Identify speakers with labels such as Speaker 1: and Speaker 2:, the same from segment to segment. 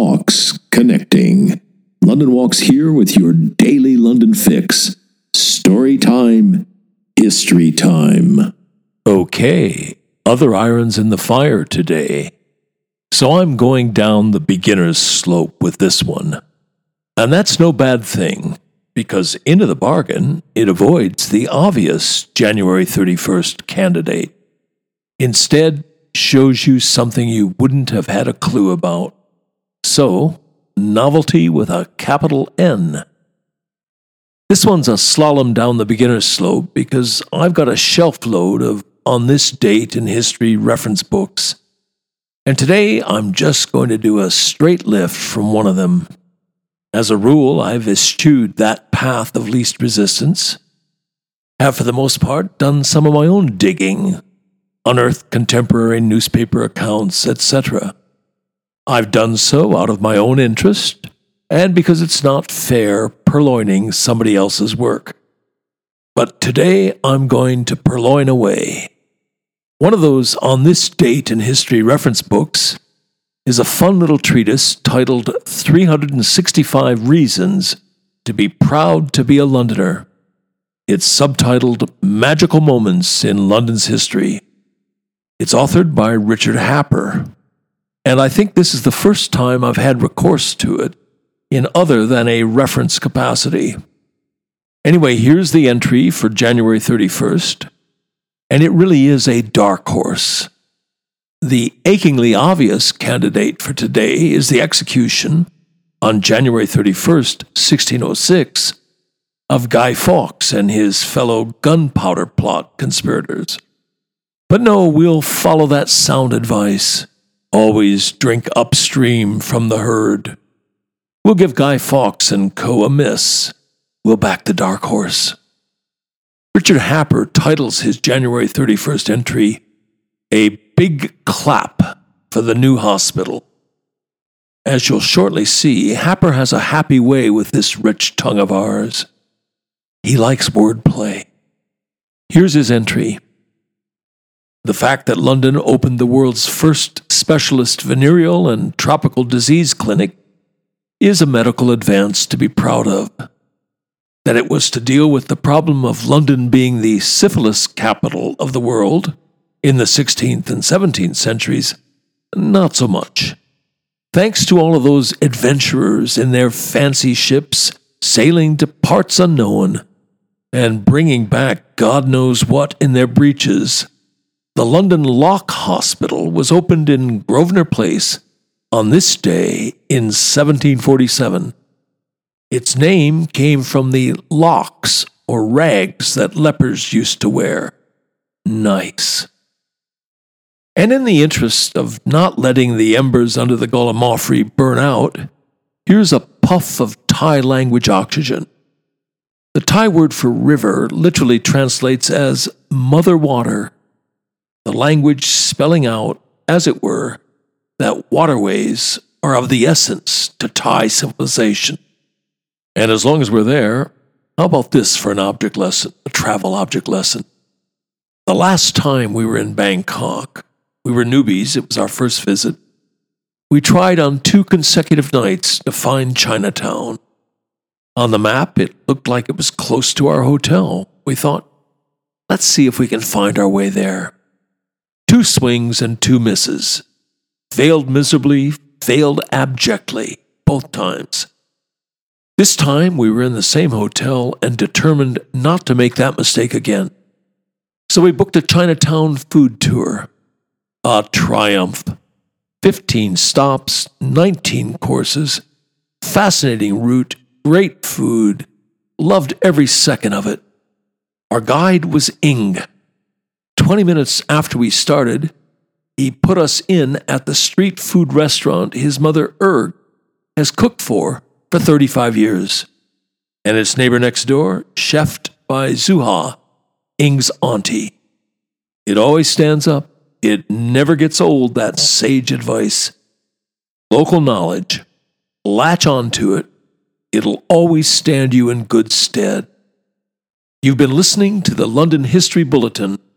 Speaker 1: Walks Connecting. London Walks here with your daily London fix. Story time, history time.
Speaker 2: Okay, other irons in the fire today. So I'm going down the beginner's slope with this one. And that's no bad thing, because into the bargain, it avoids the obvious January 31st candidate. Instead, shows you something you wouldn't have had a clue about. So, novelty with a capital N. This one's a slalom down the beginner's slope because I've got a shelf load of on this date in history reference books. And today I'm just going to do a straight lift from one of them. As a rule, I've eschewed that path of least resistance. Have for the most part done some of my own digging unearthed contemporary newspaper accounts, etc. I've done so out of my own interest and because it's not fair purloining somebody else's work. But today I'm going to purloin away. One of those on this date in history reference books is a fun little treatise titled 365 Reasons to Be Proud to Be a Londoner. It's subtitled Magical Moments in London's History. It's authored by Richard Happer, and I think this is the first time I've had recourse to it in other than a reference capacity. Anyway, here's the entry for January 31st, and it really is a dark horse. The achingly obvious candidate for today is the execution on January 31st, 1606, of Guy Fawkes and his fellow gunpowder plot conspirators. But no, we'll follow that sound advice. Always drink upstream from the herd. We'll give Guy Fawkes and co a miss. We'll back the dark horse. Richard Happer titles his January 31st entry A Big Clap for the New Hospital. As you'll shortly see, Happer has a happy way with this rich tongue of ours. He likes wordplay. Here's his entry the fact that London opened the world's first specialist venereal and tropical disease clinic is a medical advance to be proud of. That it was to deal with the problem of London being the syphilis capital of the world in the 16th and 17th centuries, not so much. Thanks to all of those adventurers in their fancy ships sailing to parts unknown and bringing back God knows what in their breeches the London Lock Hospital was opened in Grosvenor Place on this day in 1747. Its name came from the locks or rags that lepers used to wear. Nice. And in the interest of not letting the embers under the Gallimaufry burn out, here's a puff of Thai language oxygen. The Thai word for river literally translates as mother water the language spelling out, as it were, that waterways are of the essence to Thai civilization. And as long as we're there, how about this for an object lesson, a travel object lesson? The last time we were in Bangkok, we were newbies, it was our first visit. We tried on two consecutive nights to find Chinatown. On the map, it looked like it was close to our hotel. We thought, let's see if we can find our way there. Two swings and two misses. Failed miserably, failed abjectly, both times. This time we were in the same hotel and determined not to make that mistake again. So we booked a Chinatown food tour. A triumph. 15 stops, 19 courses, fascinating route, great food. Loved every second of it. Our guide was Ing, 20 minutes after we started, he put us in at the street food restaurant his mother Erg has cooked for for 35 years. And its neighbor next door, chefed by Zuha, Ing's auntie. It always stands up. It never gets old, that sage advice. Local knowledge. Latch on to it. It'll always stand you in good stead. You've been listening to the London History Bulletin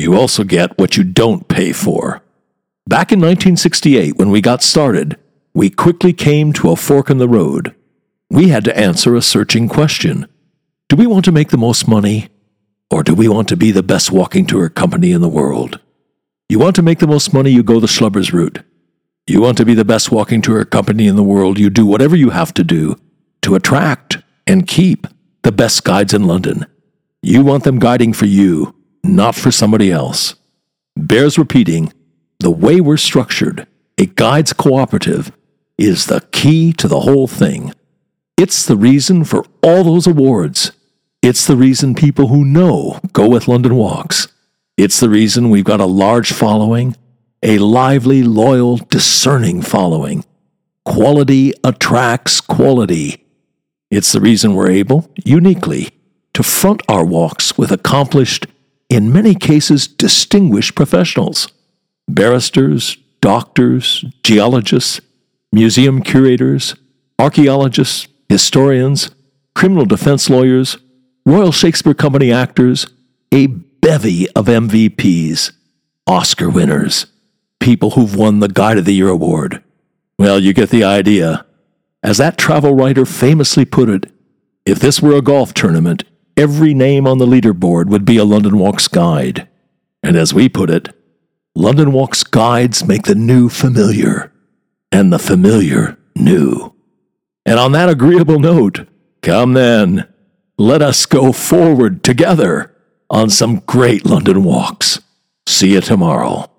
Speaker 2: you also get what you don't pay for. Back in 1968, when we got started, we quickly came to a fork in the road. We had to answer a searching question Do we want to make the most money, or do we want to be the best walking tour company in the world? You want to make the most money, you go the Schlubbers route. You want to be the best walking tour company in the world, you do whatever you have to do to attract and keep the best guides in London. You want them guiding for you, not for somebody else. Bears repeating, the way we're structured, a guides cooperative, is the key to the whole thing. It's the reason for all those awards. It's the reason people who know go with London Walks. It's the reason we've got a large following, a lively, loyal, discerning following. Quality attracts quality. It's the reason we're able, uniquely, to front our walks with accomplished, in many cases distinguished professionals barristers, doctors, geologists, museum curators, archaeologists, historians, criminal defense lawyers, Royal Shakespeare Company actors, a bevy of MVPs, Oscar winners, people who've won the Guide of the Year award. Well, you get the idea. As that travel writer famously put it, if this were a golf tournament, every name on the leaderboard would be a London Walks guide. And as we put it, London Walks guides make the new familiar, and the familiar new. And on that agreeable note, come then, let us go forward together on some great London walks. See you tomorrow.